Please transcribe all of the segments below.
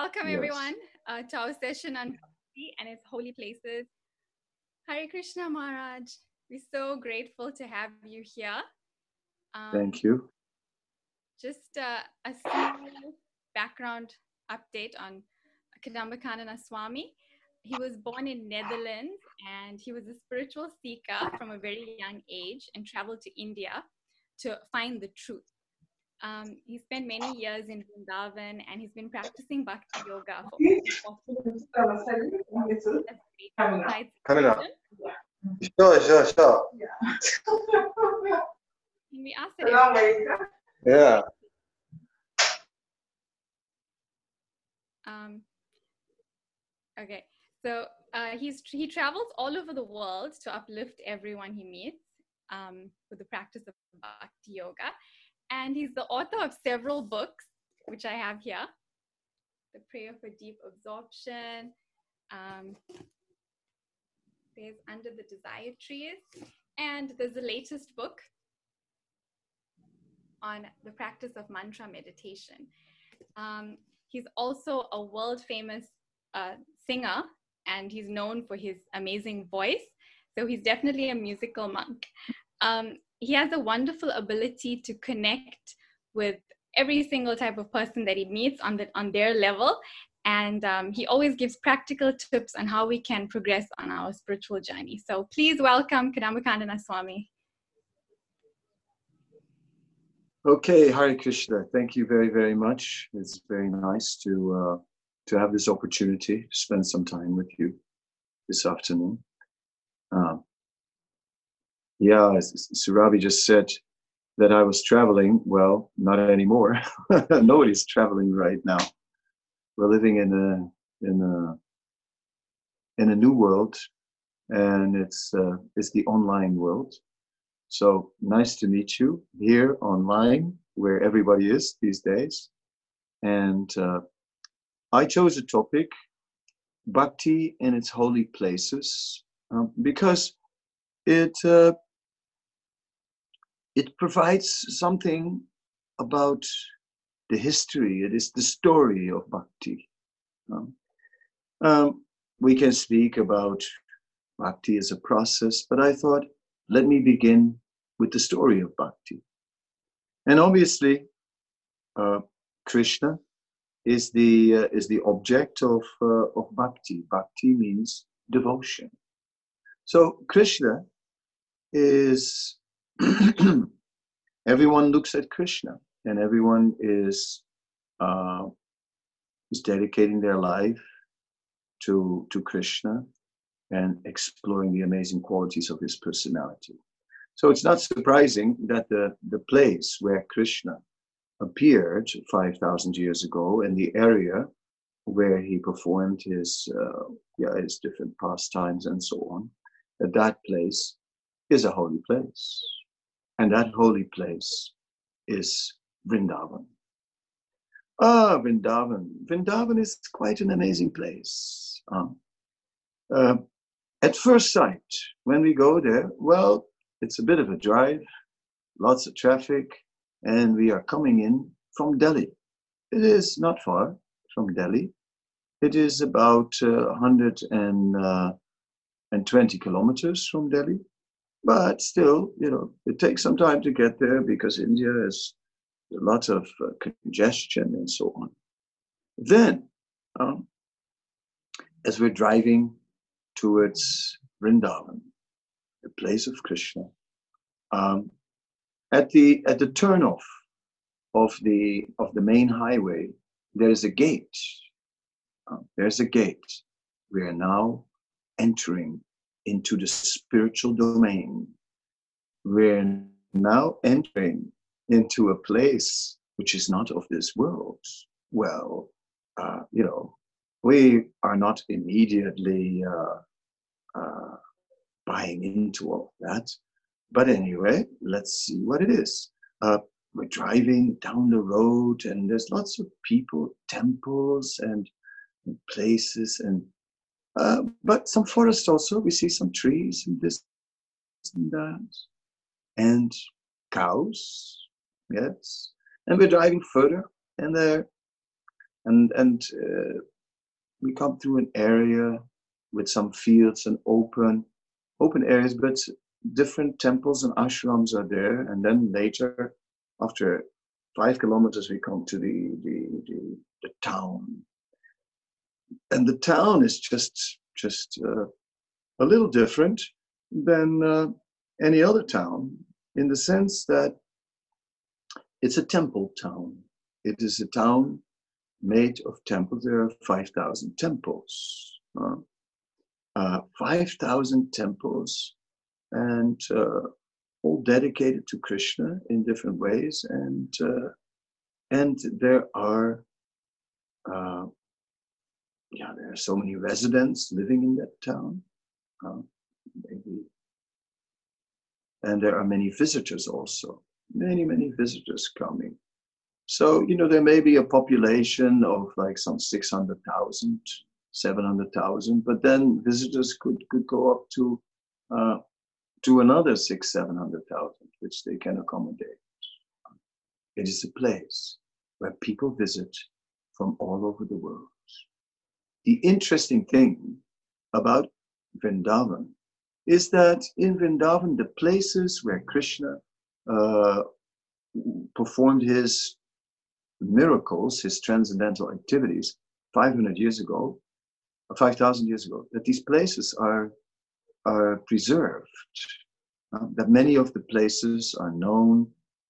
Welcome, yes. everyone, uh, to our session on Bhakti and its holy places. Hare Krishna Maharaj, we're so grateful to have you here. Um, Thank you. Just uh, a small background update on Kadambakanana Swami. He was born in Netherlands and he was a spiritual seeker from a very young age and traveled to India to find the truth. Um, he spent many years in Vrindavan and he's been practicing bhakti yoga for Coming up. Sure, sure, sure. Can we ask it? Yeah. Um, okay, so uh, he's he travels all over the world to uplift everyone he meets um, with the practice of bhakti yoga, and he's the author of several books, which I have here. The Prayer for Deep Absorption. Um, there's Under the Desire Trees, and there's the latest book on the practice of mantra meditation. Um, he's also a world famous uh, singer, and he's known for his amazing voice. So he's definitely a musical monk. Um, he has a wonderful ability to connect with every single type of person that he meets on the on their level. And um, he always gives practical tips on how we can progress on our spiritual journey. So please welcome Kadambakanana swami. Okay Hare Krishna. Thank you very very much. It's very nice to uh, to have this opportunity to spend some time with you this afternoon. Um, yeah, Surabhi just said that I was traveling. Well, not anymore. Nobody's traveling right now. We're living in a in a in a new world, and it's uh, it's the online world. So nice to meet you here online, where everybody is these days. And uh, I chose a topic, bhakti and its holy places, um, because it uh, it provides something about the history. It is the story of bhakti. Um, um, we can speak about bhakti as a process, but I thought, let me begin with the story of bhakti. And obviously, uh, Krishna is the uh, is the object of uh, of bhakti. Bhakti means devotion. So Krishna is everyone looks at Krishna and everyone is uh, is dedicating their life to to Krishna and exploring the amazing qualities of his personality. So it's not surprising that the, the place where Krishna appeared 5,000 years ago and the area where he performed his, uh, yeah, his different pastimes and so on, that that place is a holy place. And that holy place is Vrindavan. Ah, Vrindavan. Vrindavan is quite an amazing place. Um, uh, at first sight, when we go there, well, it's a bit of a drive, lots of traffic, and we are coming in from Delhi. It is not far from Delhi. It is about uh, 120 uh, kilometers from Delhi. But still, you know, it takes some time to get there because India has a lot of uh, congestion and so on. Then, um, as we're driving towards Vrindavan, the place of Krishna, um, at the at the turnoff of the of the main highway, there is a gate. Uh, there's a gate. We are now entering into the spiritual domain. We're now entering into a place which is not of this world. Well, uh, you know, we are not immediately uh, uh, buying into all that. But anyway, let's see what it is. Uh, we're driving down the road, and there's lots of people, temples, and places, and uh, but some forest also. We see some trees and this and that, and cows. Yes, and we're driving further, and there and and uh, we come through an area with some fields and open open areas, but different temples and ashrams are there. And then later, after five kilometers, we come to the the, the, the town, and the town is just just uh, a little different than uh, any other town in the sense that it's a temple town. It is a town made of temples. There are 5,000 temples. Uh, uh, 5,000 temples and uh, all dedicated to Krishna in different ways. And, uh, and there are, uh, yeah, there are so many residents living in that town. Uh, maybe. And there are many visitors also, many, many visitors coming. So, you know, there may be a population of like some 600,000, 700,000, but then visitors could, could go up to, uh, to another six, 700,000, which they can accommodate. It is a place where people visit from all over the world. The interesting thing about Vrindavan is that in Vrindavan, the places where Krishna uh, performed his miracles, his transcendental activities, 500 years ago, 5,000 years ago, that these places are, are preserved, uh, that many of the places are known.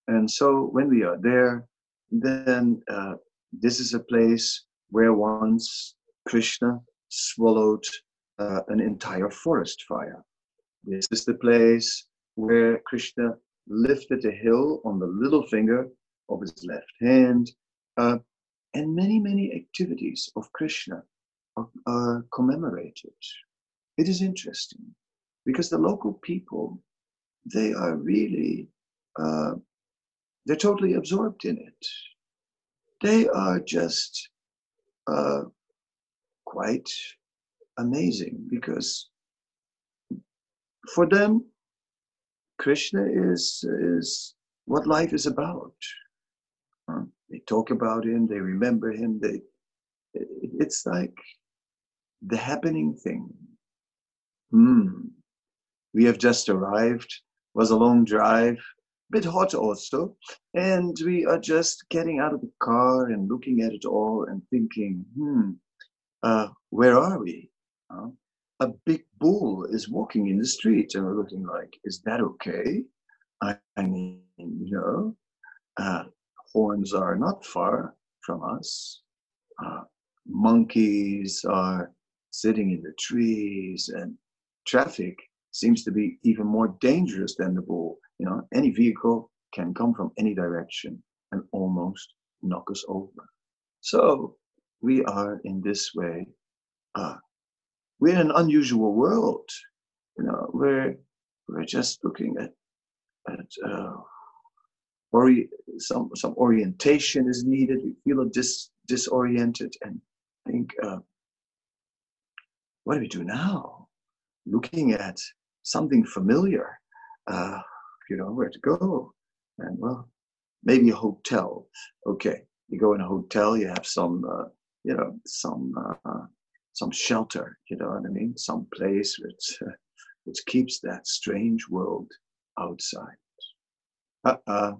And so when we are there, then uh, this is a place where once Krishna swallowed uh, an entire forest fire. This is the place where Krishna lifted a hill on the little finger of his left hand, uh, and many, many activities of Krishna are, are commemorated. It is interesting because the local people, they are really, uh, they're totally absorbed in it. They are just uh, quite amazing because for them, Krishna is, is what life is about. They talk about him, they remember him. They, it's like the happening thing. Hmm. We have just arrived. Was a long drive, bit hot also, and we are just getting out of the car and looking at it all and thinking, hmm, uh, where are we? Uh, a big bull is walking in the street, and we're looking like, is that okay? I, I mean, you know, uh, horns are not far from us. Uh, monkeys are sitting in the trees, and traffic seems to be even more dangerous than the bull. You know, any vehicle can come from any direction and almost knock us over. So we are in this way. Uh, we're in an unusual world. You know, we're we're just looking at at uh, ori- some some orientation is needed. We feel dis, disoriented and think, uh, what do we do now? Looking at something familiar, uh, you know, where to go, and well, maybe a hotel. Okay, you go in a hotel, you have some, uh, you know, some uh, some shelter. You know what I mean? Some place which uh, which keeps that strange world outside. Uh-uh.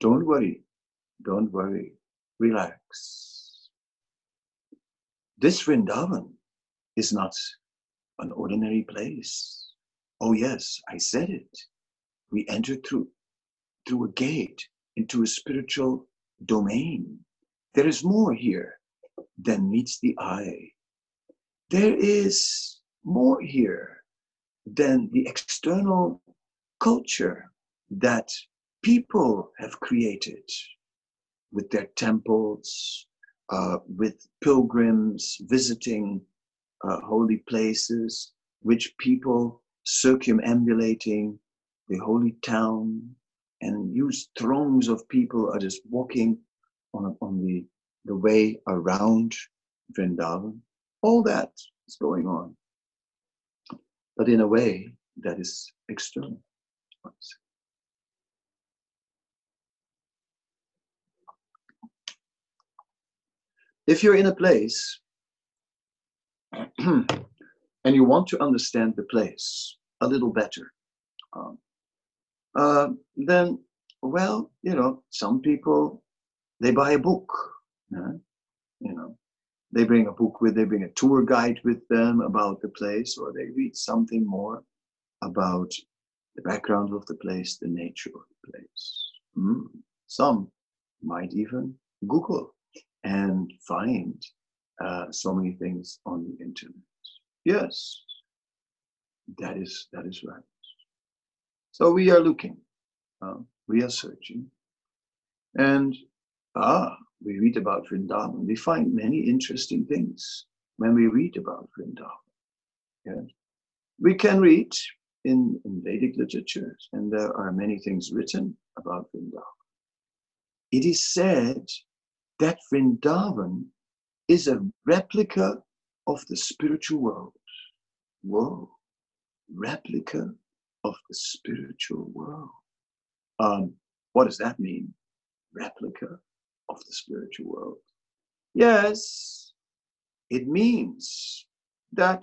Don't worry. Don't worry. Relax. This Vrindavan is not an ordinary place. Oh, yes, I said it. We enter through, through a gate into a spiritual domain. There is more here than meets the eye. There is more here than the external culture that people have created with their temples, uh, with pilgrims visiting uh, holy places, which people circumambulating the holy town, and huge throngs of people are just walking on, on the, the way around Vrindavan. All that is going on, but in a way that is external. if you're in a place and you want to understand the place a little better, um, uh, then, well, you know, some people they buy a book. Yeah? You know, they bring a book with, they bring a tour guide with them about the place, or they read something more about the background of the place, the nature of the place. Mm. Some might even Google and find uh, so many things on the internet. Yes, that is that is right. So we are looking, uh, we are searching, and ah, we read about Vrindavan. We find many interesting things when we read about Vrindavan. Yes. We can read in, in Vedic literature, and there are many things written about Vrindavan. It is said that Vrindavan is a replica of the spiritual world. Whoa, replica of the spiritual world. Um, what does that mean? Replica of the spiritual world. Yes, it means that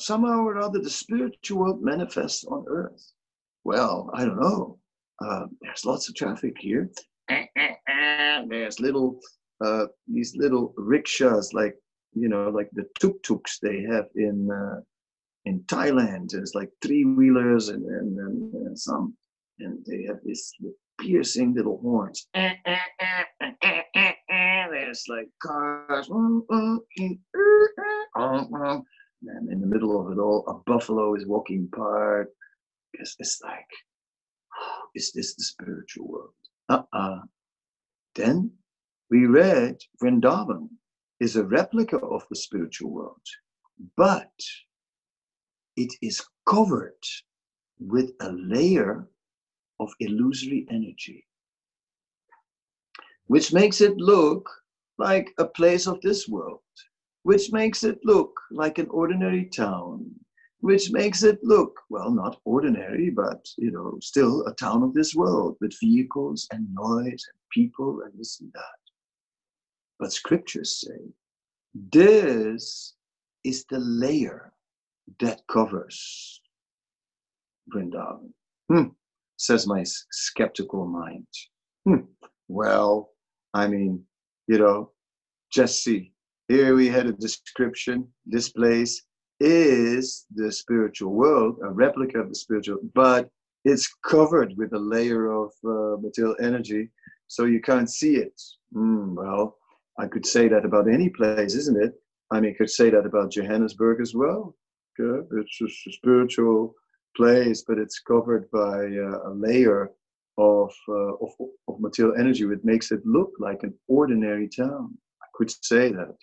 somehow or other the spiritual world manifests on earth. Well, I don't know. Uh, there's lots of traffic here. There's little uh, these little rickshaws, like you know, like the tuk-tuks they have in uh, in Thailand. There's like three wheelers and, and, and, and some, and they have this piercing little horns. Eh, eh, eh, and it's like cars. Mm, mm, mm, and in the middle of it all, a buffalo is walking by. Because it's like, is this the spiritual world? Uh-uh. Then we read Vrindavan is a replica of the spiritual world, but it is covered with a layer of illusory energy, which makes it look like a place of this world, which makes it look like an ordinary town, which makes it look, well, not ordinary, but, you know, still a town of this world with vehicles and noise and people and this and that. But scriptures say this is the layer that covers Vrindavan. Hmm, says my skeptical mind. Hmm, well, I mean, you know, just see. Here we had a description. This place is the spiritual world, a replica of the spiritual, but it's covered with a layer of uh, material energy, so you can't see it. Mm, well, I could say that about any place, isn't it? I mean, I could say that about Johannesburg as well. Okay? It's just a spiritual place, but it's covered by uh, a layer of, uh, of, of material energy, which makes it look like an ordinary town. I could say that.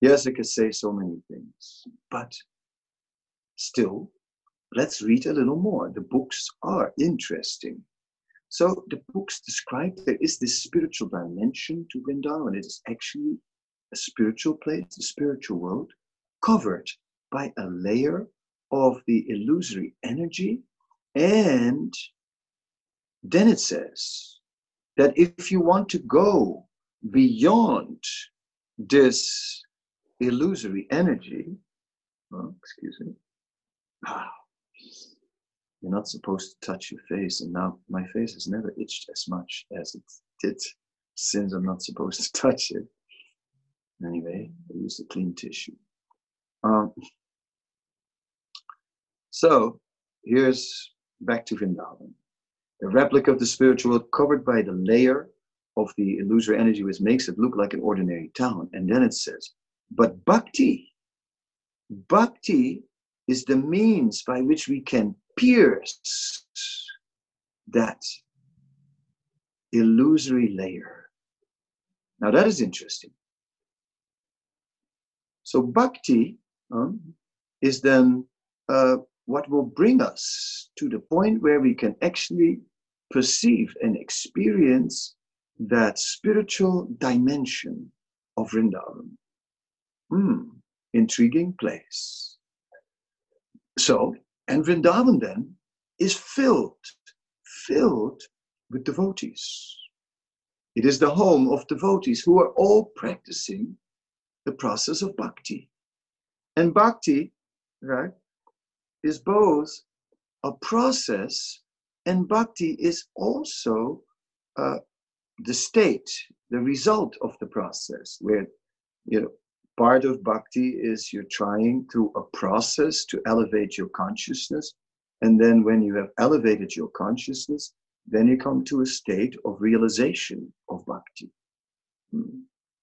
Yes, I could say so many things, but still, let's read a little more. The books are interesting. So the books describe there is this spiritual dimension to Vrindavan. It is actually a spiritual place, the spiritual world, covered by a layer of the illusory energy. And then it says that if you want to go beyond this illusory energy, oh, excuse me, ah, you're not supposed to touch your face, and now my face has never itched as much as it did since I'm not supposed to touch it. Anyway, I use a clean tissue. Um, so here's back to Vrindavan. A replica of the spiritual world covered by the layer of the illusory energy which makes it look like an ordinary town. And then it says, but bhakti, bhakti is the means by which we can pierce that illusory layer. Now that is interesting. So bhakti um, is then uh, what will bring us to the point where we can actually perceive and experience that spiritual dimension of Vrindavan. Hmm, intriguing place. So, and Vrindavan then is filled, filled with devotees. It is the home of devotees who are all practicing the process of bhakti. And bhakti, right, is both a process and bhakti is also uh, the state, the result of the process, where you know part of bhakti is you're trying through a process to elevate your consciousness, and then when you have elevated your consciousness, then you come to a state of realization of bhakti. Hmm.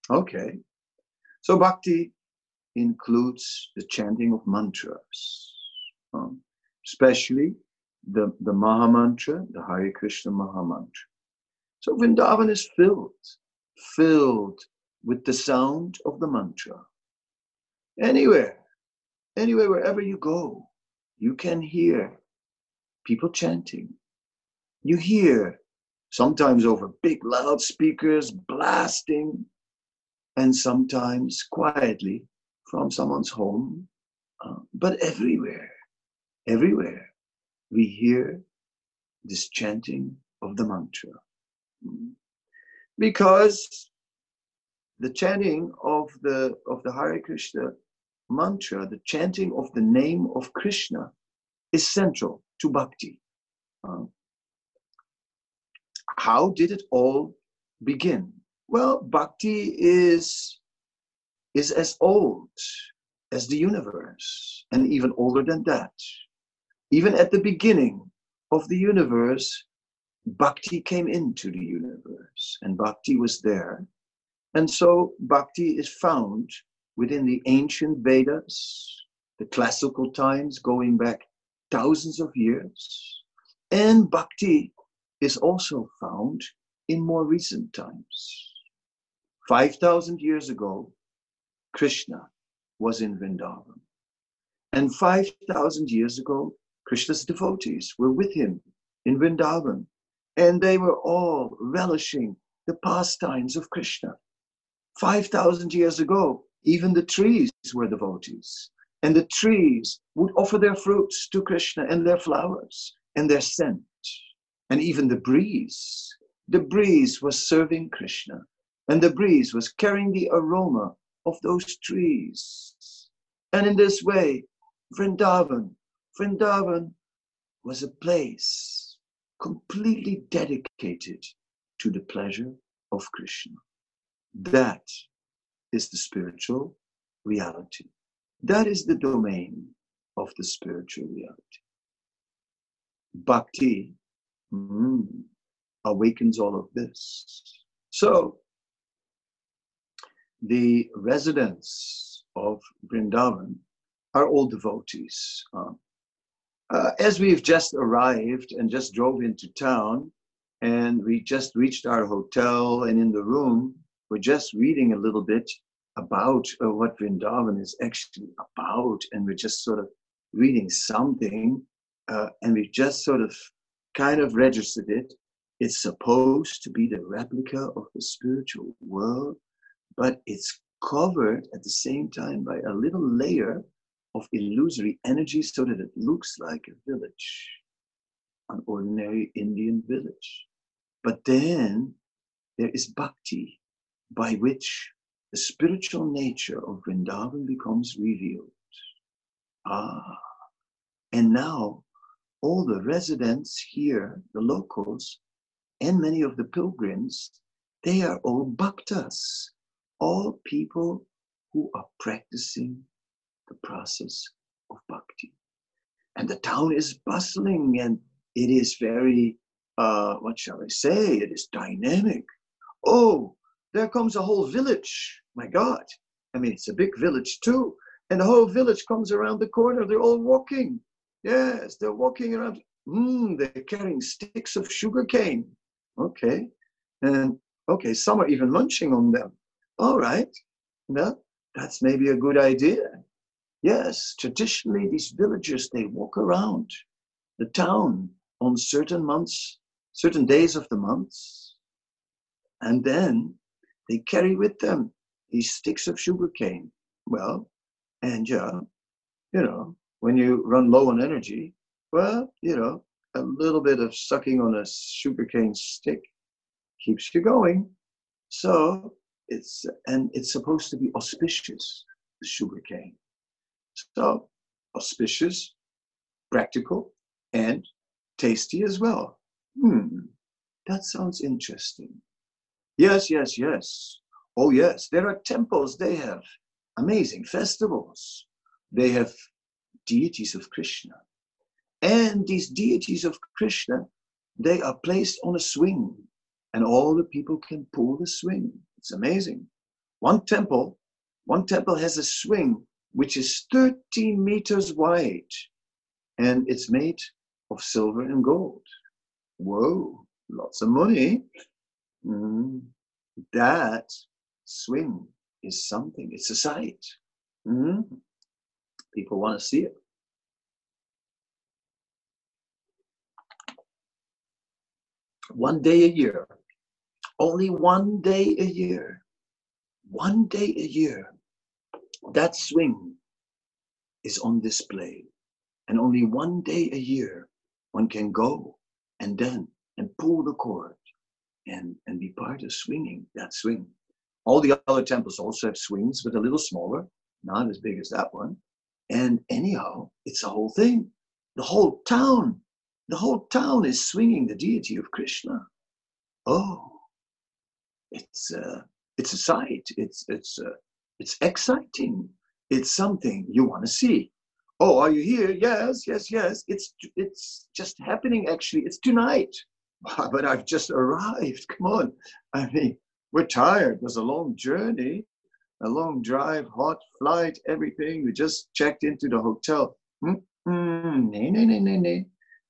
Okay, so bhakti includes the chanting of mantras, um, especially the, the Maha Mantra, the Hare Krishna Maha Mantra. So Vrindavan is filled, filled with the sound of the mantra. Anywhere, anywhere, wherever you go, you can hear people chanting. You hear sometimes over big loudspeakers blasting, and sometimes quietly from someone's home, uh, but everywhere, everywhere we hear this chanting of the mantra. Because the chanting of the of the Hare Krishna mantra, the chanting of the name of Krishna, is central to bhakti. Uh, how did it all begin? Well, bhakti is is as old as the universe, and even older than that. Even at the beginning of the universe, bhakti came into the universe, and bhakti was there. And so bhakti is found within the ancient Vedas, the classical times going back thousands of years. And bhakti is also found in more recent times. 5,000 years ago, Krishna was in Vrindavan. And 5,000 years ago, Krishna's devotees were with him in Vrindavan, and they were all relishing the pastimes of Krishna. 5,000 years ago, even the trees were devotees, and the trees would offer their fruits to Krishna and their flowers and their scent. And even the breeze, the breeze was serving Krishna, and the breeze was carrying the aroma of those trees. And in this way, Vrindavan, Vrindavan was a place completely dedicated to the pleasure of Krishna. That is the spiritual reality. That is the domain of the spiritual reality. Bhakti mm, awakens all of this. So, the residents of Vrindavan are all devotees. Uh, uh, as we've just arrived and just drove into town, and we just reached our hotel, and in the room, we're just reading a little bit about uh, what Vrindavan is actually about, and we're just sort of reading something, uh, and we just sort of kind of registered it. It's supposed to be the replica of the spiritual world, but it's covered at the same time by a little layer of illusory energy so that it looks like a village, an ordinary Indian village. But then there is bhakti, by which the spiritual nature of Vrindavan becomes revealed. Ah, and now all the residents here, the locals, and many of the pilgrims, they are all bhaktas all people who are practicing the process of bhakti. And the town is bustling and it is very, uh, what shall I say, it is dynamic. Oh, there comes a whole village. My God. I mean, it's a big village too. And the whole village comes around the corner. They're all walking. Yes, they're walking around. Mm, they're carrying sticks of sugar cane. Okay. And okay, some are even munching on them. All right, well, that's maybe a good idea. Yes, traditionally, these villagers, they walk around the town on certain months, certain days of the months, and then they carry with them these sticks of sugarcane. Well, and yeah, you know, when you run low on energy, well, you know, a little bit of sucking on a sugarcane stick keeps you going. So it's and it's supposed to be auspicious, the sugar cane. So auspicious, practical, and tasty as well. Hmm, that sounds interesting. Yes, yes, yes. Oh, yes, there are temples, they have amazing festivals. They have deities of Krishna. And these deities of Krishna, they are placed on a swing, and all the people can pull the swing. It's amazing. One temple, one temple has a swing which is 30 meters wide, and it's made of silver and gold. Whoa, lots of money. Mm, that swing is something, it's a sight. Mm, people want to see it. One day a year, only one day a year, one day a year, that swing is on display. And only one day a year, one can go and then and pull the cord and, and be part of swinging that swing. All the other temples also have swings, but a little smaller, not as big as that one. And anyhow, it's a whole thing. The whole town, the whole town is swinging the deity of Krishna. Oh, it's uh, it's a sight. It's it's uh, it's exciting. It's something you want to see. Oh, are you here? Yes, yes, yes. It's it's just happening. Actually, it's tonight. But I've just arrived. Come on. I mean, we're tired. It was a long journey, a long drive, hot flight, everything. We just checked into the hotel. Nay, nay, nay, nay.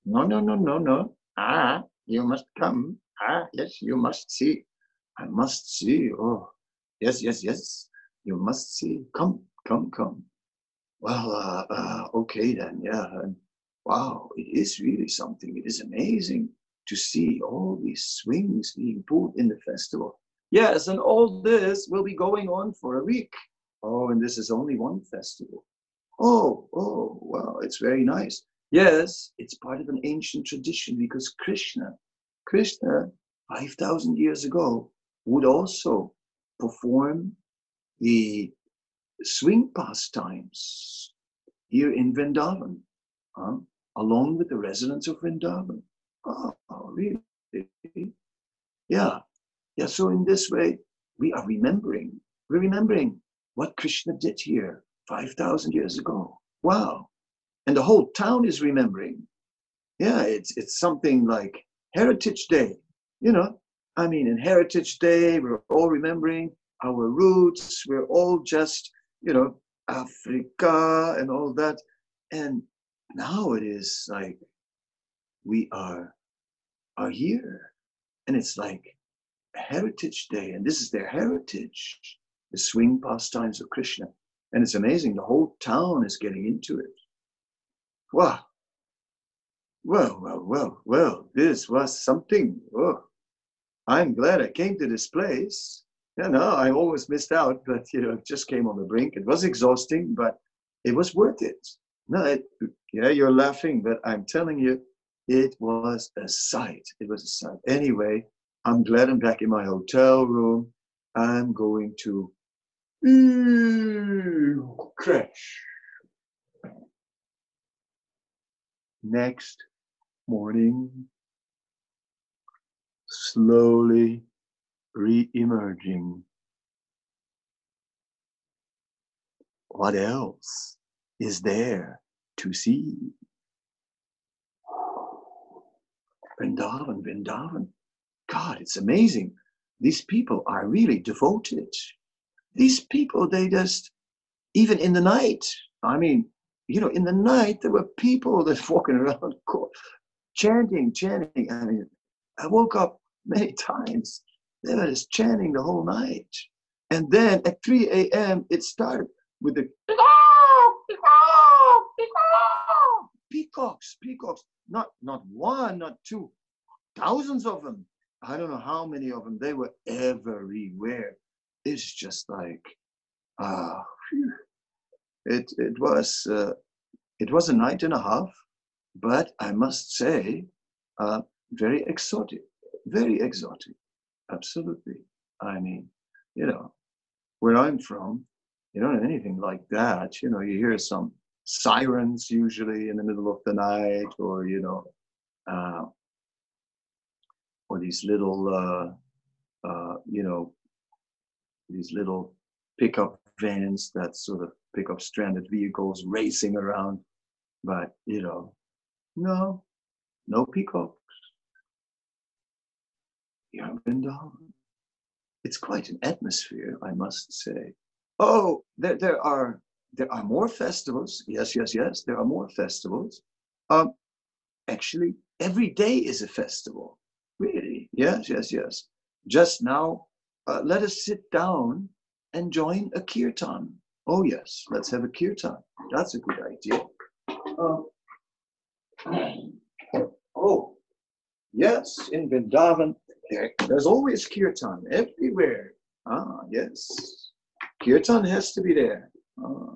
No, no, no, no, no. Ah, you must come. Ah, yes, you must see. I must see. Oh, yes, yes, yes. You must see. Come, come, come. Well, uh, uh, okay then. Yeah. And wow, it is really something. It is amazing to see all these swings being pulled in the festival. Yes, and all this will be going on for a week. Oh, and this is only one festival. Oh, oh, wow, it's very nice. Yes, it's part of an ancient tradition because Krishna, Krishna, 5,000 years ago, would also perform the swing pastimes here in Vrindavan, along with the residents of Vrindavan. Oh, really? Yeah. Yeah. So in this way, we are remembering. We're remembering what Krishna did here 5,000 years ago. Wow. And the whole town is remembering. Yeah, it's, it's something like Heritage Day. You know, I mean, in Heritage Day, we're all remembering our roots. We're all just, you know, Africa and all that. And now it is like we are are here. And it's like Heritage Day, and this is their heritage, the swing pastimes of Krishna. And it's amazing, the whole town is getting into it. Wow. Well, well, well, well, this was something. Oh, I'm glad I came to this place. Yeah, no, I always missed out, but you know, just came on the brink. It was exhausting, but it was worth it. No, it, yeah, you're laughing, but I'm telling you, it was a sight. It was a sight. Anyway, I'm glad I'm back in my hotel room. I'm going to mm, crash. Next morning, slowly re-emerging. What else is there to see? Vrindavan, Vrindavan. God, it's amazing. These people are really devoted. These people, they just, even in the night, I mean, you know, in the night, there were people that walking around chanting, chanting. I mean, I woke up many times. They were just chanting the whole night. And then at 3 a.m., it started with the peacocks, peacocks not not one, not two, thousands of them. I don't know how many of them. They were everywhere. It's just like, ah, uh, it it was uh, it was a night and a half, but I must say, uh, very exotic, very exotic, absolutely. I mean, you know, where I'm from, you don't have anything like that. You know, you hear some sirens usually in the middle of the night, or you know, uh, or these little, uh, uh, you know, these little pickup vans that sort of pick up stranded vehicles racing around. But you know, no, no peacocks. Yarmandal. It's quite an atmosphere, I must say. Oh, there, there are there are more festivals. Yes, yes, yes. There are more festivals. Um, actually, every day is a festival. Really? Yes, yes, yes. Just now, uh, let us sit down and join a kirtan. Oh yes, let's have a kirtan. That's a good idea. Um, oh, yes, in Vrindavan, there, there's always kirtan everywhere. Ah, yes. Kirtan has to be there. Ah.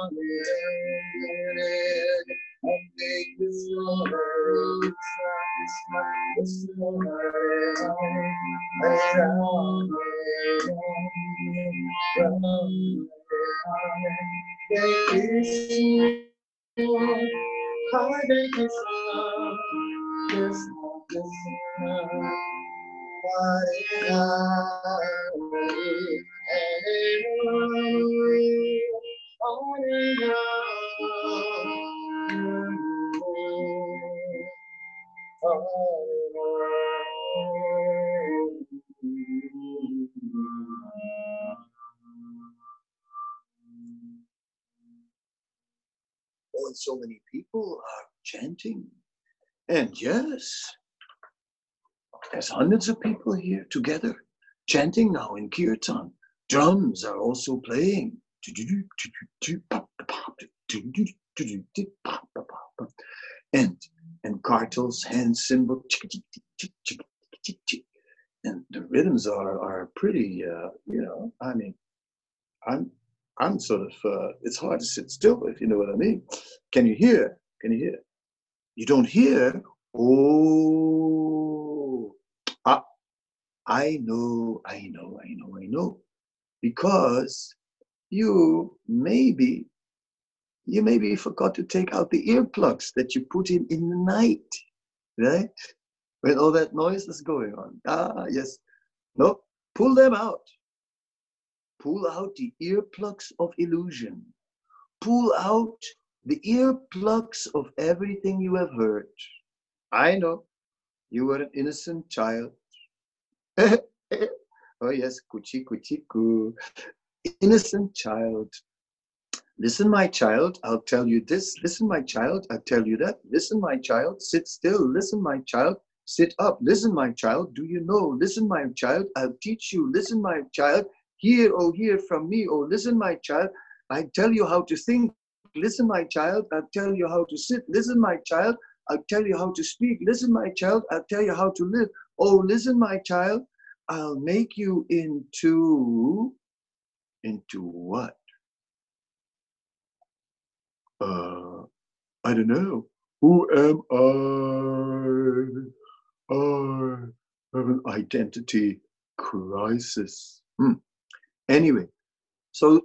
Hare Krishna, Krishna Krishna, Hare Hare, so many people are chanting. And yes, there's hundreds of people here together chanting now in kirtan. Drums are also playing. And and kartals, hand cymbal, and the rhythms are are pretty. Uh, you know, I mean, I'm I'm sort of. Uh, it's hard to sit still if you know what I mean. Can you hear? Can you hear? You don't hear? Oh, I, I know, I know, I know, I know, because you maybe you maybe forgot to take out the earplugs that you put in in the night, right? When all that noise is going on. Ah, yes. No, pull them out. Pull out the earplugs of illusion. Pull out the earplugs of everything you have heard. I know you were an innocent child. oh yes, kuchi kuchi ku. Innocent child Listen, my child, I'll tell you this. Listen, my child, I'll tell you that. Listen, my child, sit still. Listen, my child, sit up. Listen, my child, do you know? Listen, my child, I'll teach you. Listen, my child, hear, oh, hear from me. Oh, listen, my child, I tell you how to think. Listen, my child, I'll tell you how to sit. Listen, my child, I'll tell you how to speak. Listen, my child, I'll tell you how to live. Oh, listen, my child, I'll make you into, into what? uh, I don't know. Who am I? I have an identity crisis. Hmm. Anyway, so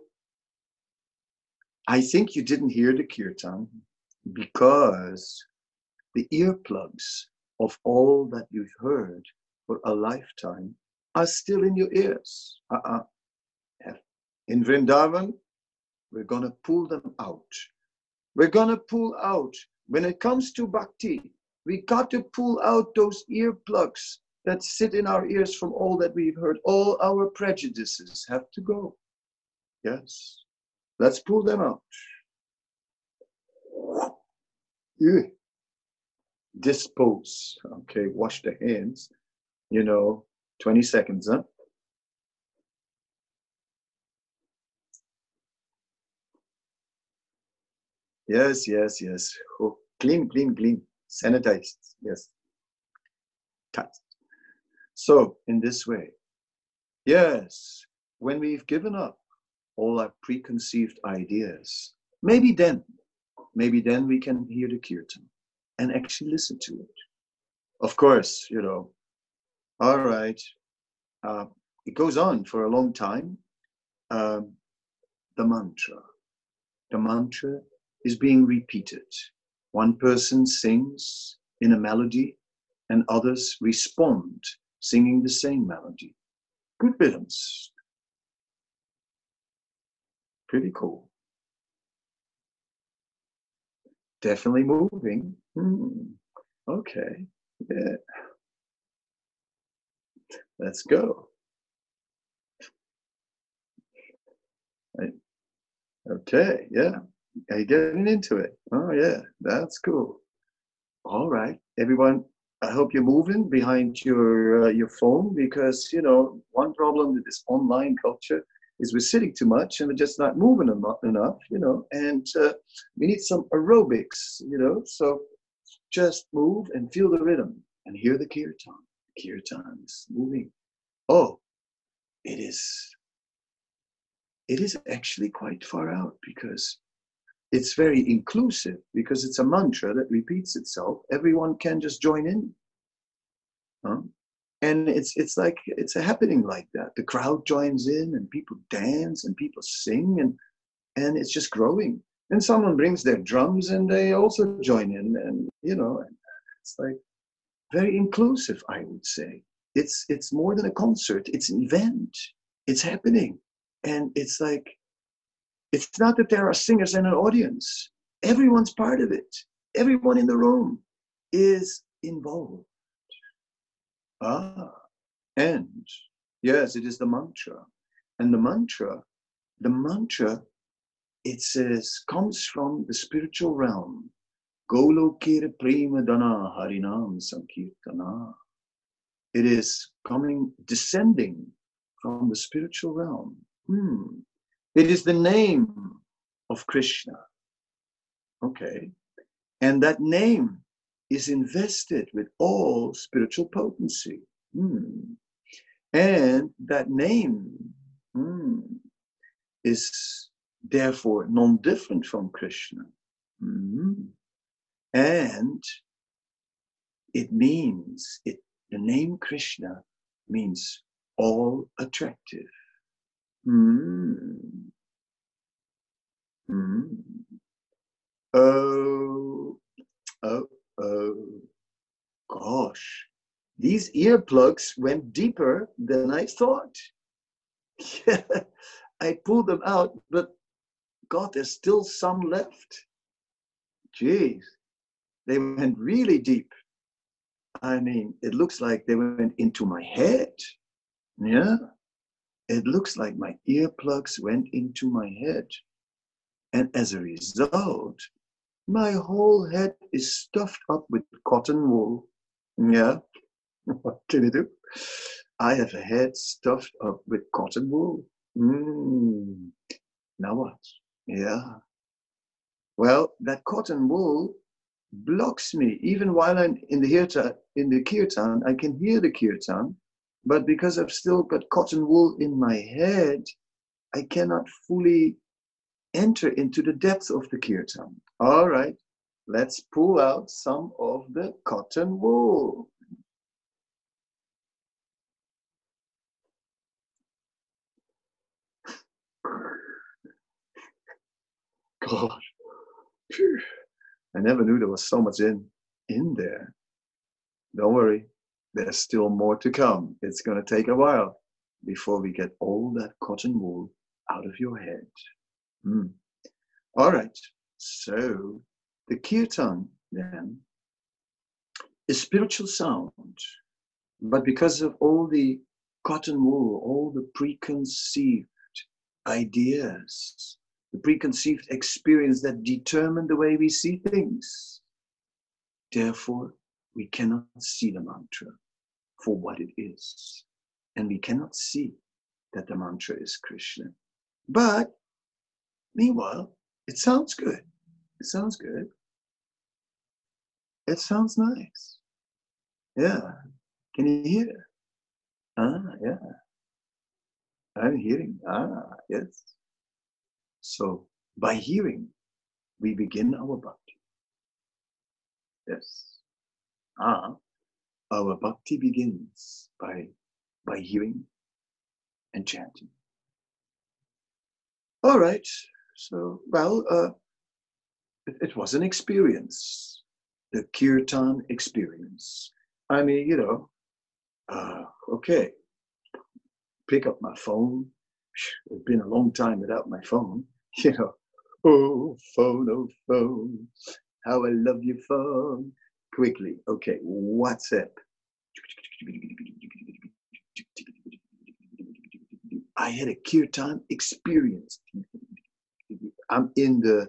I think you didn't hear the kirtan because the earplugs of all that you've heard for a lifetime are still in your ears. Uh-uh. In Vrindavan, we're going to pull them out We're going to pull out. When it comes to bhakti, we got to pull out those earplugs that sit in our ears from all that we've heard. All our prejudices have to go. Yes. Let's pull them out. Dispose. Okay, wash the hands. You know, 20 seconds, huh? Yes, yes, yes. Oh, clean, clean, clean. Sanitized. Yes. Tight. So, in this way, yes, when we've given up all our preconceived ideas, maybe then, maybe then we can hear the kirtan and actually listen to it. Of course, you know, all right, uh, it goes on for a long time. Um, the mantra. The mantra is being repeated. One person sings in a melody and others respond singing the same melody. Good rhythms. Pretty cool. Definitely moving. Hmm. Okay. Yeah. Let's go. Okay, yeah. Are you getting into it? Oh, yeah, that's cool. All right, everyone. I hope you're moving behind your uh, your phone because you know one problem with this online culture is we're sitting too much and we're just not moving enough, you know. And uh, we need some aerobics, you know. So just move and feel the rhythm and hear the kirtan. Kirtan is moving. Oh, it is. It is actually quite far out because it's very inclusive because it's a mantra that repeats itself. Everyone can just join in. Huh? And it's it's like it's a happening like that. The crowd joins in and people dance and people sing and and it's just growing. And someone brings their drums and they also join in and you know it's like very inclusive, I would say. It's it's more than a concert, it's an event. It's happening. And it's like it's not that there are singers and an audience. Everyone's part of it. Everyone in the room is involved. Ah, and yes, it is the mantra. And the mantra, the mantra, it says, comes from the spiritual realm. Golokir prema dana harinam sankirtana. It is coming, descending from the spiritual realm. Hmm. It is the name of Krishna. Okay. And that name is invested with all spiritual potency. Hmm. And that name hmm, is therefore non different from Krishna. Hmm. And it means, it, the name Krishna means all attractive. Mm. Mm. Oh, oh, oh, gosh. These earplugs went deeper than I thought. I pulled them out, but God, there's still some left. Jeez, they went really deep. I mean, it looks like they went into my head. Yeah. It looks like my earplugs went into my head. And as a result, my whole head is stuffed up with cotton wool. Yeah, what can you do? I have a head stuffed up with cotton wool. Mm. Now what? Yeah. Well, that cotton wool blocks me. Even while I'm in the kirtan, in the kirtan, I can hear the kirtan, but because I've still got cotton wool in my head, I cannot fully enter into the depth of the kirtan. All right, let's pull out some of the cotton wool. Gosh, I never knew there was so much in in there. Don't worry, there's still more to come. It's going to take a while before we get all that cotton wool out of your head. Mm. All right. So the kirtan then is spiritual sound, but because of all the cotton wool, all the preconceived ideas, the preconceived experience that determine the way we see things, therefore we cannot see the mantra for what it is. And we cannot see that the mantra is Krishna. But meanwhile, it sounds good. It sounds good. It sounds nice. Yeah. Can you hear? Ah, yeah. I'm hearing. Ah, yes. So by hearing, we begin our bhakti. Yes. Ah, our bhakti begins by by hearing and chanting. All right. So, well, uh, it, it was an experience, the kirtan experience. I mean, you know, uh, okay, pick up my phone. It's been a long time without my phone. You know, oh, phone, oh, phone, how I love your phone. Quickly, okay, WhatsApp. I had a kirtan experience. I'm in the,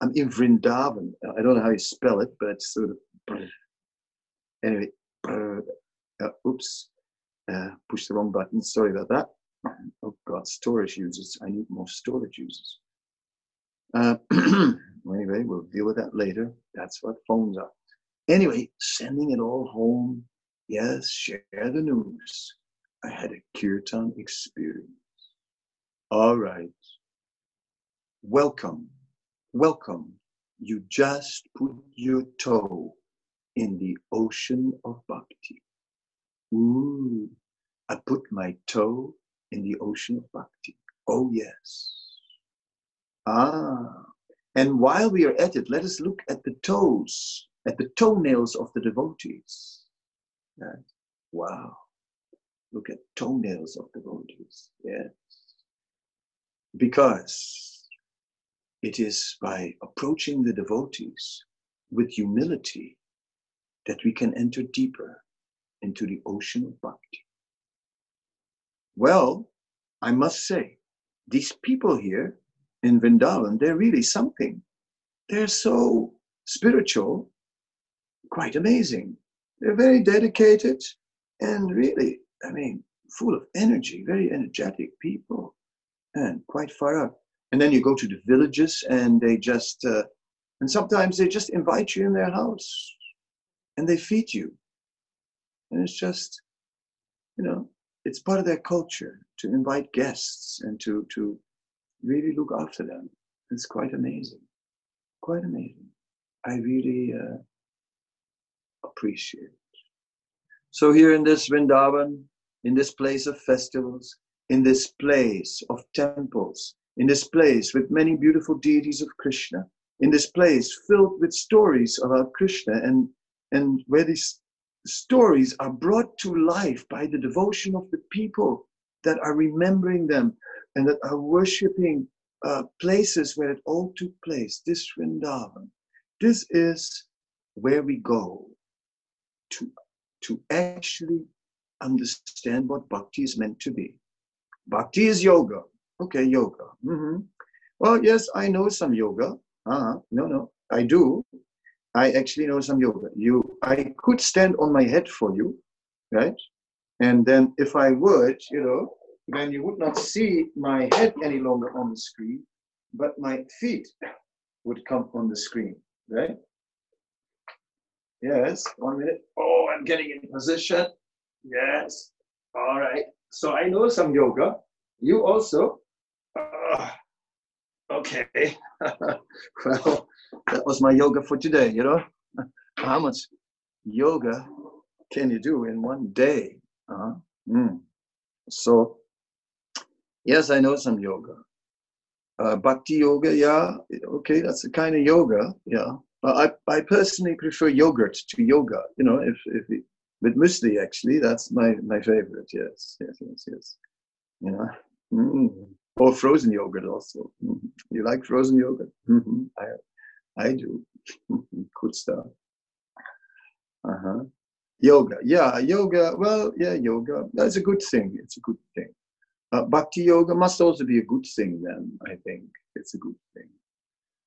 I'm in Vrindavan. I don't know how you spell it, but it's sort of, anyway, uh, oops, uh, push the wrong button. Sorry about that. Oh God, storage users. I need more storage users. Uh, anyway, we'll deal with that later. That's what phones are. Anyway, sending it all home. Yes, share the news. I had a kirtan experience. All right. Welcome. Welcome. You just put your toe in the ocean of bhakti. Ooh, I put my toe in the ocean of bhakti. Oh, yes. Ah, and while we are at it, let us look at the toes, at the toenails of the devotees. Wow. Look at toenails of devotees. Yes. Because it is by approaching the devotees with humility that we can enter deeper into the ocean of bhakti. Well, I must say, these people here in Vrindavan, they're really something. They're so spiritual, quite amazing. They're very dedicated and really, I mean, full of energy, very energetic people and quite far up. And then you go to the villages and they just, uh, and sometimes they just invite you in their house and they feed you. And it's just, you know, it's part of their culture to invite guests and to, to really look after them. It's quite amazing. Quite amazing. I really uh, appreciate. So here in this Vrindavan, in this place of festivals, in this place of temples, in this place with many beautiful deities of Krishna, in this place filled with stories about Krishna and, and where these stories are brought to life by the devotion of the people that are remembering them and that are worshiping uh, places where it all took place, this Vrindavan. This is where we go to, to actually understand what bhakti is meant to be. Bhakti is yoga. Okay, yoga. Mm-hmm. Well, yes, I know some yoga. Uh-huh. No, no, I do. I actually know some yoga. You, I could stand on my head for you, right? And then if I would, you know, then you would not see my head any longer on the screen, but my feet would come on the screen, right? Yes, one minute. Oh, I'm getting in position. Yes. All right. So I know some yoga. You also. Uh, okay. well, that was my yoga for today, you know? How much yoga can you do in one day? Uh-huh. Mm. So, yes, I know some yoga. Uh, bhakti yoga, yeah, okay, that's the kind of yoga, yeah. I, I personally prefer yogurt to yoga, you know, if, if it, with muesli, actually, that's my, my favorite, yes, yes, yes, yes. You know, mm. or frozen yogurt also. Mm. You like frozen yogurt? Mm-hmm. I, I do. Good stuff. Uh huh. Yoga. Yeah, yoga. Well, yeah, yoga. That's a good thing. It's a good thing. Uh, bhakti yoga must also be a good thing, then, I think. It's a good thing.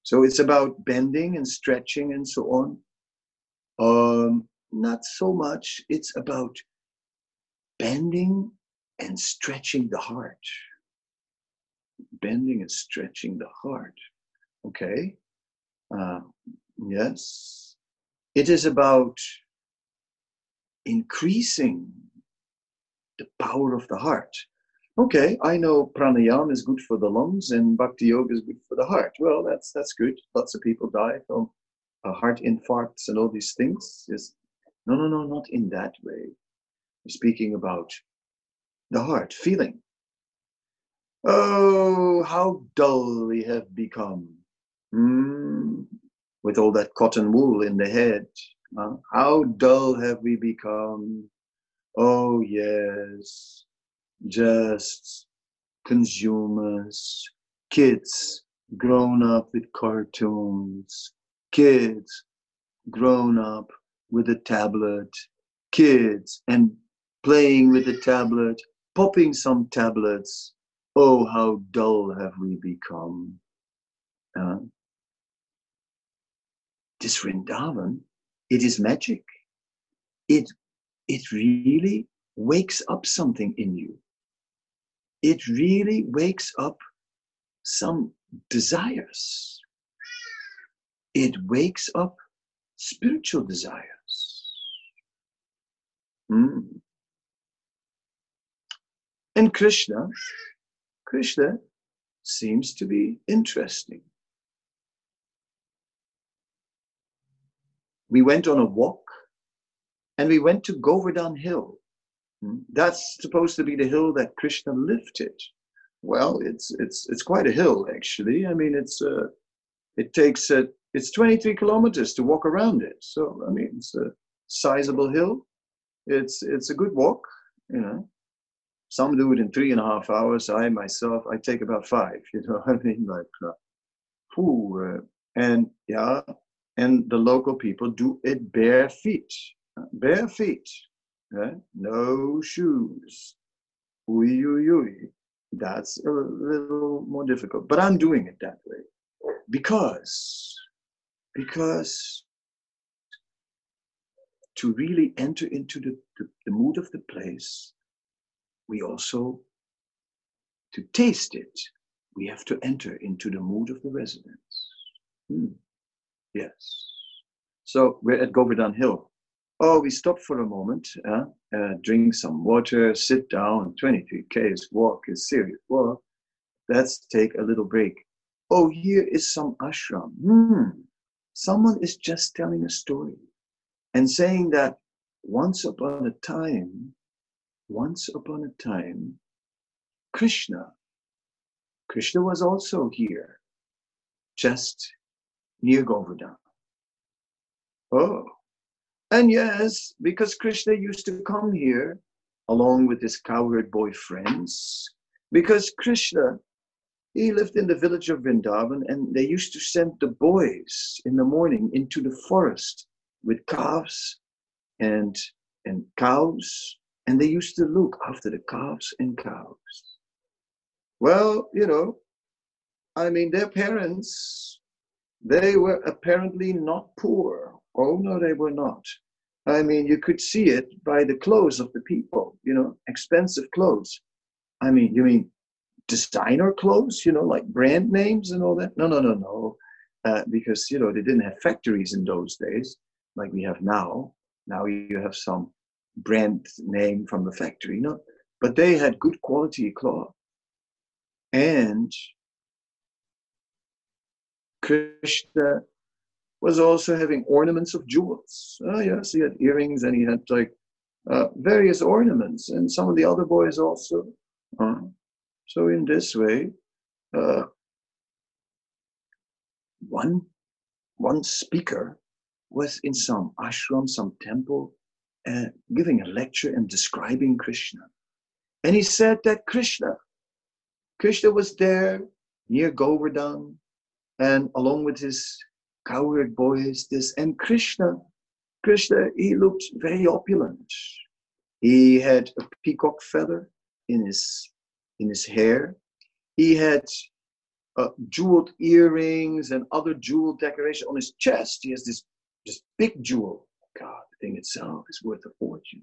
So it's about bending and stretching and so on. Um, not so much. It's about bending and stretching the heart. Bending and stretching the heart. Okay. Uh, yes. It is about increasing the power of the heart. Okay, I know pranayama is good for the lungs and bhakti yoga is good for the heart. Well, that's that's good. Lots of people die from uh, heart infarcts and all these things. Is no, no, no, not in that way. We're speaking about the heart, feeling. Oh, how dull we have become. Mm, with all that cotton wool in the head. Uh, how dull have we become? Oh, yes, just consumers, kids grown up with cartoons, kids grown up with a tablet, kids and playing with a tablet, popping some tablets. Oh, how dull have we become? Uh, this Vrindavan it is magic. It, it really wakes up something in you. It really wakes up some desires. It wakes up spiritual desires. Mm. And Krishna, Krishna seems to be interesting. we went on a walk and we went to Govardhan Hill. Hmm? That's supposed to be the hill that Krishna lifted. Well, it's it's it's quite a hill actually. I mean, it's uh, it takes uh, it's 23 kilometers to walk around it. So I mean, it's a sizable hill. It's it's a good walk, you know. Some do it in three and a half hours. I myself, I take about five. You know, I mean, like, uh, whew, uh, and yeah, and the local people do it bare feet, bare feet, right? no shoes. That's a little more difficult, but I'm doing it that way because, because to really enter into the, the, the mood of the place, we also, to taste it, we have to enter into the mood of the residents. Hmm. Yes. So we're at Govardhan Hill. Oh, we stop for a moment, uh, uh, drink some water, sit down. 23 k's walk is serious walk. Let's take a little break. Oh, here is some ashram. Hmm. Someone is just telling a story and saying that once upon a time, once upon a time, Krishna, Krishna was also here, just near Govardhan. Oh, and yes, because Krishna used to come here along with his cowherd boy friends, because Krishna, he lived in the village of Vrindavan and they used to send the boys in the morning into the forest with calves and, and cows, and they used to look after the calves and cows. Well, you know, I mean, their parents they were apparently not poor. Oh, no, they were not. I mean, you could see it by the clothes of the people, you know, expensive clothes. I mean, you mean designer clothes, you know, like brand names and all that? No, no, no, no. Uh, because, you know, they didn't have factories in those days like we have now. Now you have some brand name from the factory, you know, but they had good quality cloth. And Krishna was also having ornaments of jewels. Oh, yes, he had earrings and he had like uh, various ornaments, and some of the other boys also. Uh, so, in this way, uh, one, one speaker was in some ashram, some temple, uh, giving a lecture and describing Krishna. And he said that Krishna, Krishna was there near Govardhan, and along with his cowherd boys, this, and Krishna, Krishna, he looked very opulent. He had a peacock feather in his in his hair. He had uh, jeweled earrings and other jewel decoration on his chest. He has this this big jewel. God, the thing itself is worth a fortune.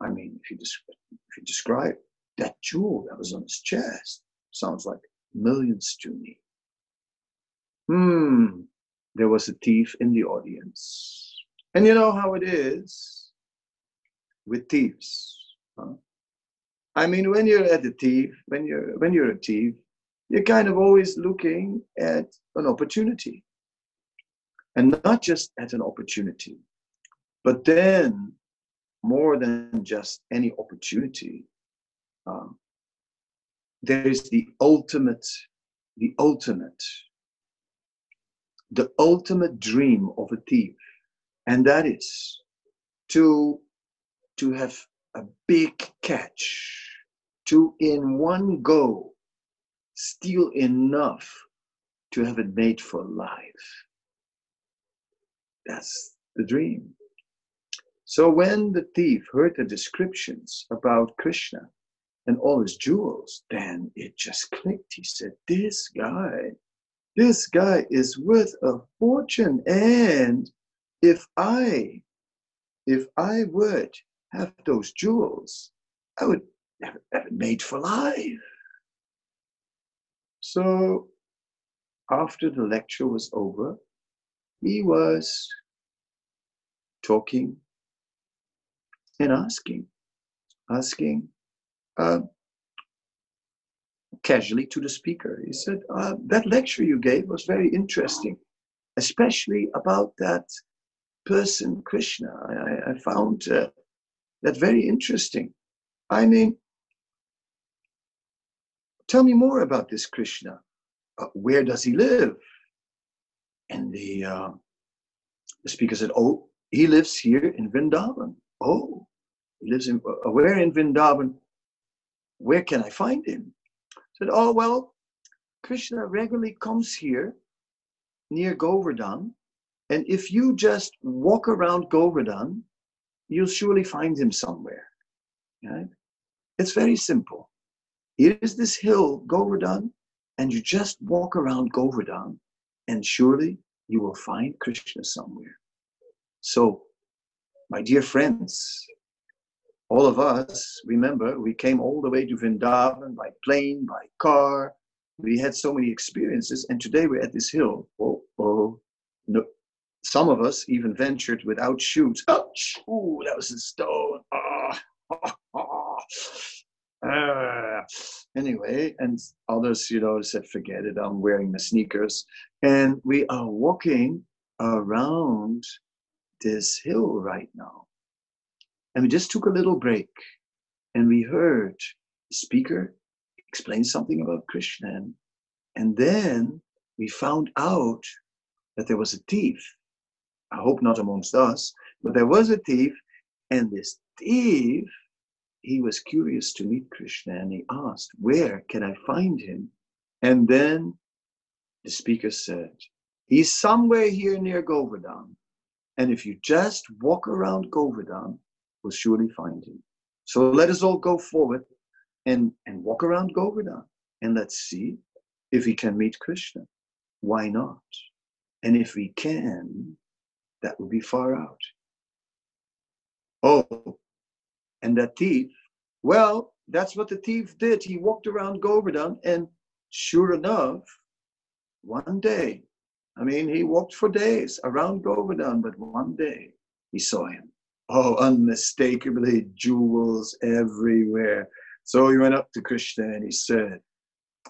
I mean, if you, if you describe that jewel that was on his chest, sounds like millions to me. Hmm, there was a thief in the audience. And you know how it is with thieves. Huh? I mean, when you're at a thief, when you're when you're a thief, you're kind of always looking at an opportunity. And not just at an opportunity, but then more than just any opportunity, um, there is the ultimate, the ultimate, the ultimate dream of a thief, and that is to to have a big catch, to in one go steal enough to have it made for life. That's the dream. So when the thief heard the descriptions about Krishna and all his jewels, then it just clicked. He said, This guy, this guy is worth a fortune. And if I, if I would have those jewels, I would have, it made for life. So after the lecture was over, he was talking and asking, asking uh, casually to the speaker. He said, uh, That lecture you gave was very interesting, especially about that person, Krishna. I, I found uh, that very interesting. I mean, tell me more about this Krishna. Uh, where does he live? And the, uh, the speaker said, Oh, he lives here in Vrindavan. Oh, he lives in uh, where in Vrindavan? Where can I find him? Said, Oh, well, Krishna regularly comes here near Govardhan. And if you just walk around Govardhan, you'll surely find him somewhere. Right? It's very simple. Here is this hill, Govardhan, and you just walk around Govardhan, and surely you will find Krishna somewhere. So, my dear friends, all of us, remember, we came all the way to Vrindavan by plane, by car. We had so many experiences, and today we're at this hill. Oh, oh, no. Some of us even ventured without shoes. Ouch! Ooh, that was a stone. Ah, ah. ah. Anyway, and others, you know, said, forget it, I'm wearing my sneakers. And we are walking around this hill right now. And we just took a little break and we heard the speaker explain something about Krishna. And, and then we found out that there was a thief. I hope not amongst us, but there was a thief. And this thief, he was curious to meet Krishna and he asked, Where can I find him? And then the speaker said, He's somewhere here near Govardhan. And if you just walk around Govardhan, we'll surely find him. So let us all go forward and, and walk around Govardhan and let's see if we can meet Krishna. Why not? And if we can, that would be far out. Oh, and that thief, well, that's what the thief did. He walked around Govardhan, and sure enough, one day I mean, he walked for days around Govardhan, but one day he saw him. Oh, unmistakably, jewels everywhere. So he went up to Krishna and he said,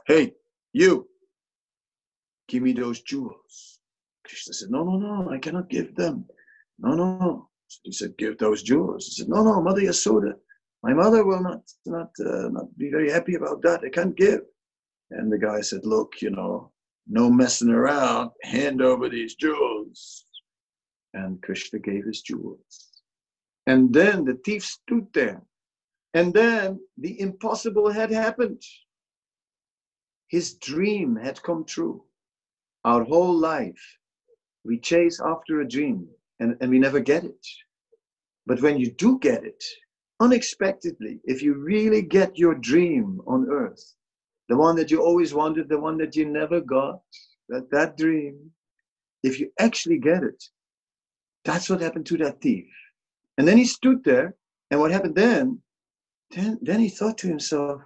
Hey, you, give me those jewels. Krishna said, No, no, no, I cannot give them. No, no. He said, Give those jewels. He said, No, no, Mother Yasoda, my mother will not, not, uh, not be very happy about that. I can't give. And the guy said, Look, you know, no messing around, hand over these jewels. And Krishna gave his jewels. And then the thief stood there. And then the impossible had happened. His dream had come true. Our whole life, we chase after a dream and, and we never get it. But when you do get it, unexpectedly, if you really get your dream on earth, the one that you always wanted, the one that you never got, that, that dream, if you actually get it, that's what happened to that thief. And then he stood there, and what happened then? Then, then he thought to himself,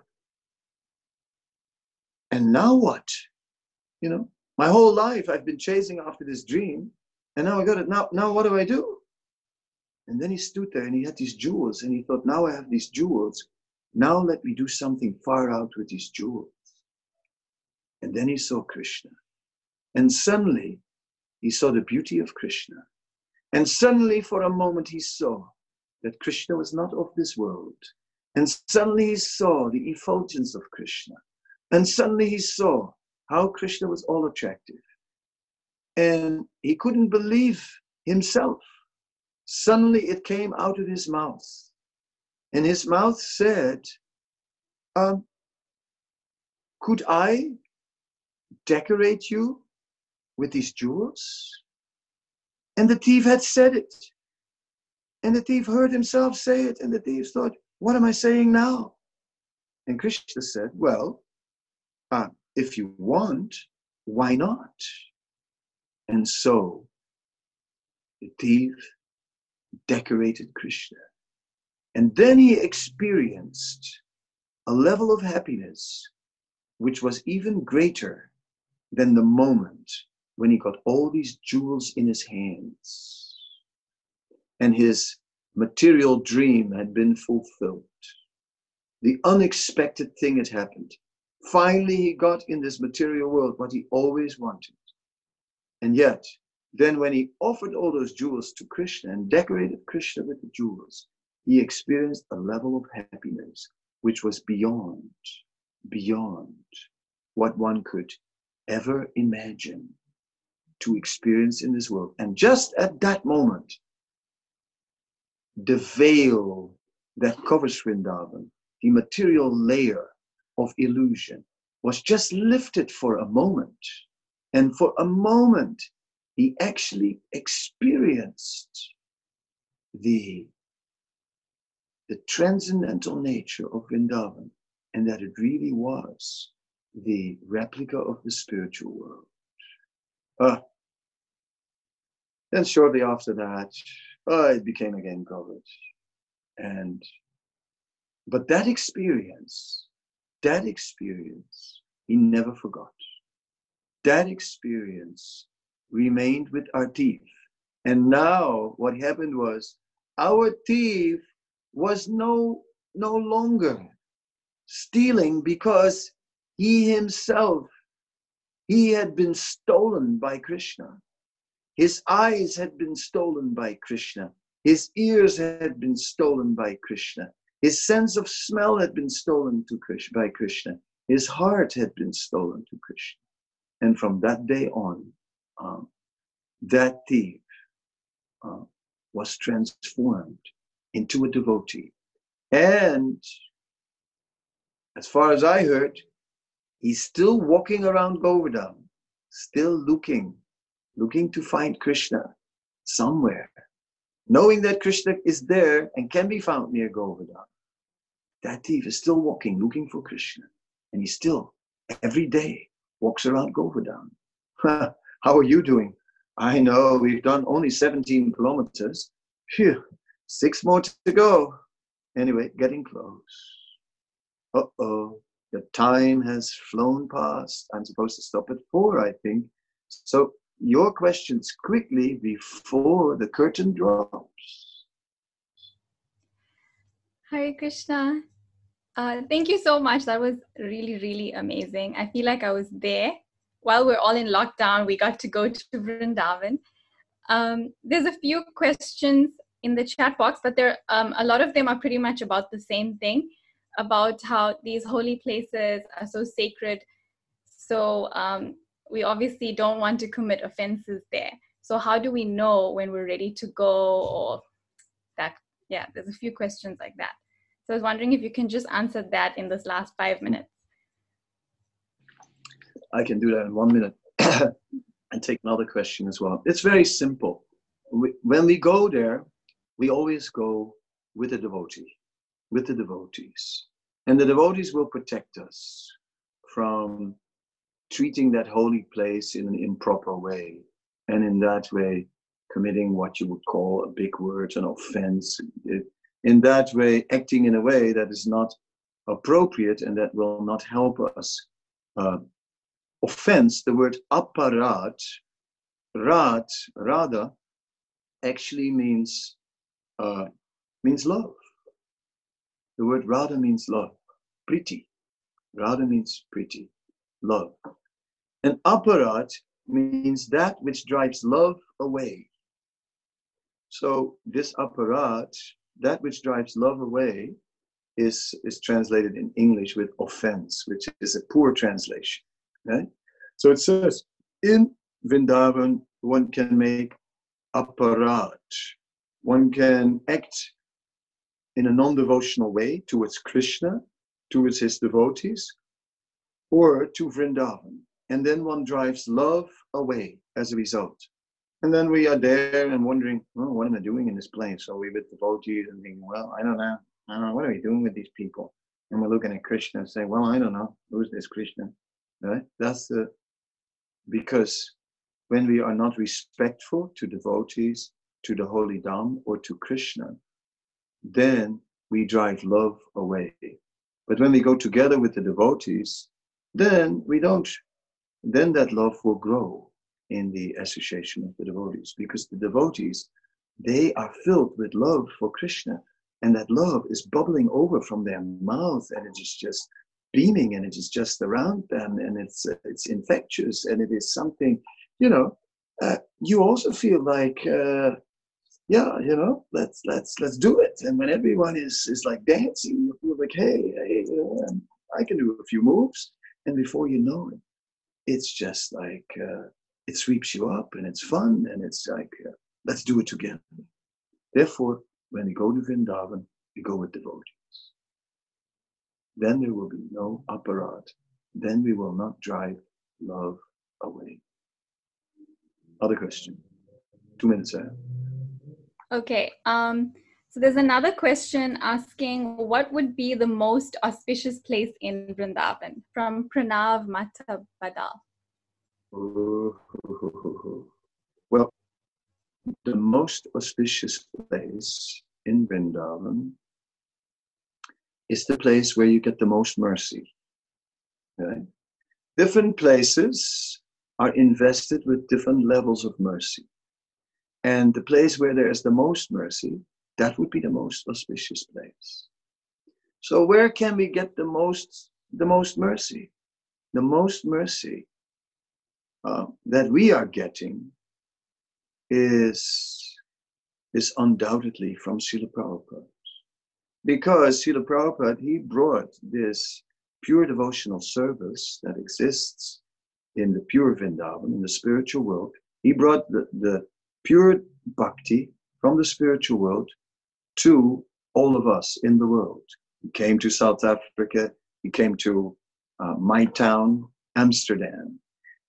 and now what? You know, my whole life I've been chasing after this dream, and now I got it. Now, now what do I do? And then he stood there and he had these jewels, and he thought, now I have these jewels. Now let me do something far out with these jewels. And then he saw Krishna. And suddenly he saw the beauty of Krishna. And suddenly, for a moment, he saw that Krishna was not of this world. And suddenly he saw the effulgence of Krishna. And suddenly he saw how Krishna was all attractive. And he couldn't believe himself. Suddenly it came out of his mouth. And his mouth said, um, Could I decorate you with these jewels? And the thief had said it. And the thief heard himself say it. And the thief thought, What am I saying now? And Krishna said, Well, uh, if you want, why not? And so the thief decorated Krishna. And then he experienced a level of happiness which was even greater than the moment when he got all these jewels in his hands and his material dream had been fulfilled. The unexpected thing had happened. Finally, he got in this material world what he always wanted. And yet, then when he offered all those jewels to Krishna and decorated Krishna with the jewels, he experienced a level of happiness which was beyond, beyond what one could ever imagine to experience in this world. And just at that moment, the veil that covers Vrindavan, the material layer of illusion, was just lifted for a moment. And for a moment, he actually experienced the, the transcendental nature of Vrindavan and that it really was the replica of the spiritual world. Uh, then shortly after that, uh, it became again covered. And but that experience, that experience, he never forgot. That experience remained with our thief. And now what happened was our thief was no no longer stealing because he himself he had been stolen by Krishna. His eyes had been stolen by Krishna. His ears had been stolen by Krishna. His sense of smell had been stolen to Krishna, by Krishna. His heart had been stolen to Krishna. And from that day on, um, that thief uh, was transformed into a devotee. And as far as I heard, he's still walking around Govardhan, still looking, looking to find Krishna somewhere, knowing that Krishna is there and can be found near Govardhan. That thief is still walking, looking for Krishna. And he still, every day, walks around Govardhan. How are you doing? I know we've done only 17 kilometers. Phew, six more to go. Anyway, getting close. Uh oh, the time has flown past. I'm supposed to stop at four, I think. So, your questions quickly before the curtain drops. Hare Krishna. Uh, thank you so much. That was really, really amazing. I feel like I was there while we're all in lockdown, we got to go to Vrindavan. Um, there's a few questions in the chat box, but there um, a lot of them are pretty much about the same thing, about how these holy places are so sacred. So um, we obviously don't want to commit offenses there. So how do we know when we're ready to go or that? Yeah, there's a few questions like that. So I was wondering if you can just answer that in this last five minutes. I can do that in one minute. and take another question as well. It's very simple. We, when we go there, we always go with a devotee, with the devotees. And the devotees will protect us from treating that holy place in an improper way. And in that way, committing what you would call a big word, an offense. In that way, acting in a way that is not appropriate and that will not help us. Uh, offense, the word aparadh, rat, radha, actually means uh, means love. The word radha means love, pretty. Radha means pretty, love. And aparadh means that which drives love away. So this aparadh, that which drives love away, is, is translated in English with offense, which is a poor translation. Right? So it says in Vrindavan, one can make aparadh, one can act in a non devotional way towards Krishna, towards his devotees, or to Vrindavan. And then one drives love away as a result. And then we are there and wondering, oh, what am I doing in this place? So we with devotees and thinking, well, I don't know. I don't know. What are we doing with these people? And we're looking at Krishna and saying, well, I don't know. Who's this Krishna? Right? That's the, because when we are not respectful to devotees, to the holy Dham, or to Krishna, then we drive love away. But when we go together with the devotees, then we don't, then that love will grow in the association of the devotees because the devotees, they are filled with love for Krishna. And that love is bubbling over from their mouth and it is just beaming and it is just around them and it's, uh, it's infectious and it is something, you know, uh, you also feel like uh, yeah, you know, let's let's let's do it. And when everyone is is like dancing, you feel like, hey, hey know, I can do a few moves, and before you know it, it's just like uh, it sweeps you up, and it's fun, and it's like uh, let's do it together. Therefore, when we go to Vrindavan, we go with devotees. Then there will be no aparadh. Then we will not drive love away. Other question. Two minutes ahead. Okay. Um, so there's another question asking what would be the most auspicious place in Vrindavan from Pranav Matabada. Well, the most auspicious place in Vrindavan is the place where you get the most mercy. Different places are invested with different levels of mercy. And the place where there is the most mercy, that would be the most auspicious place. So where can we get the most the most mercy? The most mercy uh, that we are getting is is undoubtedly from Srila Prabhupada. Because Srila Prabhupada, he brought this pure devotional service that exists in the pure Vrindavan, in the spiritual world. He brought the, the pure bhakti from the spiritual world to all of us in the world. He came to South Africa, he came to uh, my town, Amsterdam.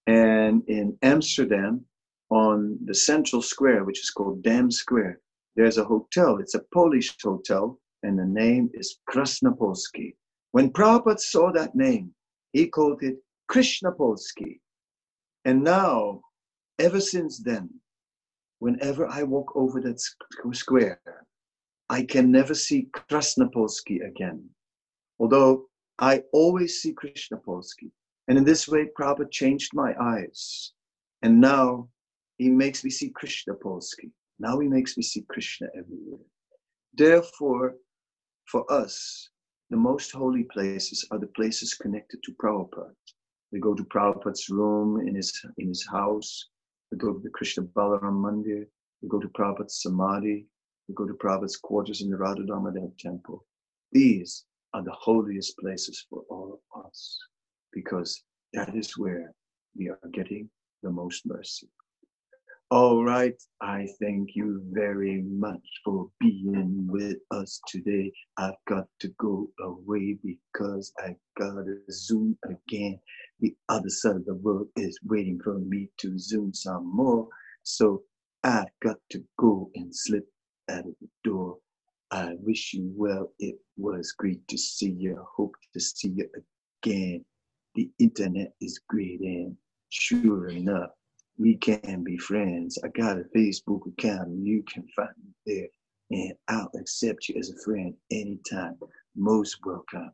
And in Amsterdam, on the central square, which is called Dam Square, there's a hotel. It's a Polish hotel, and the name is Krasnapolsky. When Prabhupada saw that name, he called it Krishnapolski. And now, ever since then, whenever I walk over that square, I can never see Krasnapolsky again. Although I always see Krishnapolski. And in this way, Prabhupada changed my eyes. And now he makes me see Krishnapolski. Now he makes me see Krishna everywhere. Therefore, for us, the most holy places are the places connected to Prabhupada. We go to Prabhupada's room in his, in his house. We go to the Krishna Balaram Mandir. We go to Prabhupada's Samadhi. Go to Prabhupada's quarters in the Radha Damodar temple. These are the holiest places for all of us because that is where we are getting the most mercy. All right, I thank you very much for being with us today. I've got to go away because I got to Zoom again. The other side of the world is waiting for me to zoom some more. So I've got to go and slip out of the door. I wish you well. It was great to see you. I hope to see you again. The internet is great, and sure enough, we can be friends. I got a Facebook account, and you can find me there, and I'll accept you as a friend anytime. Most welcome.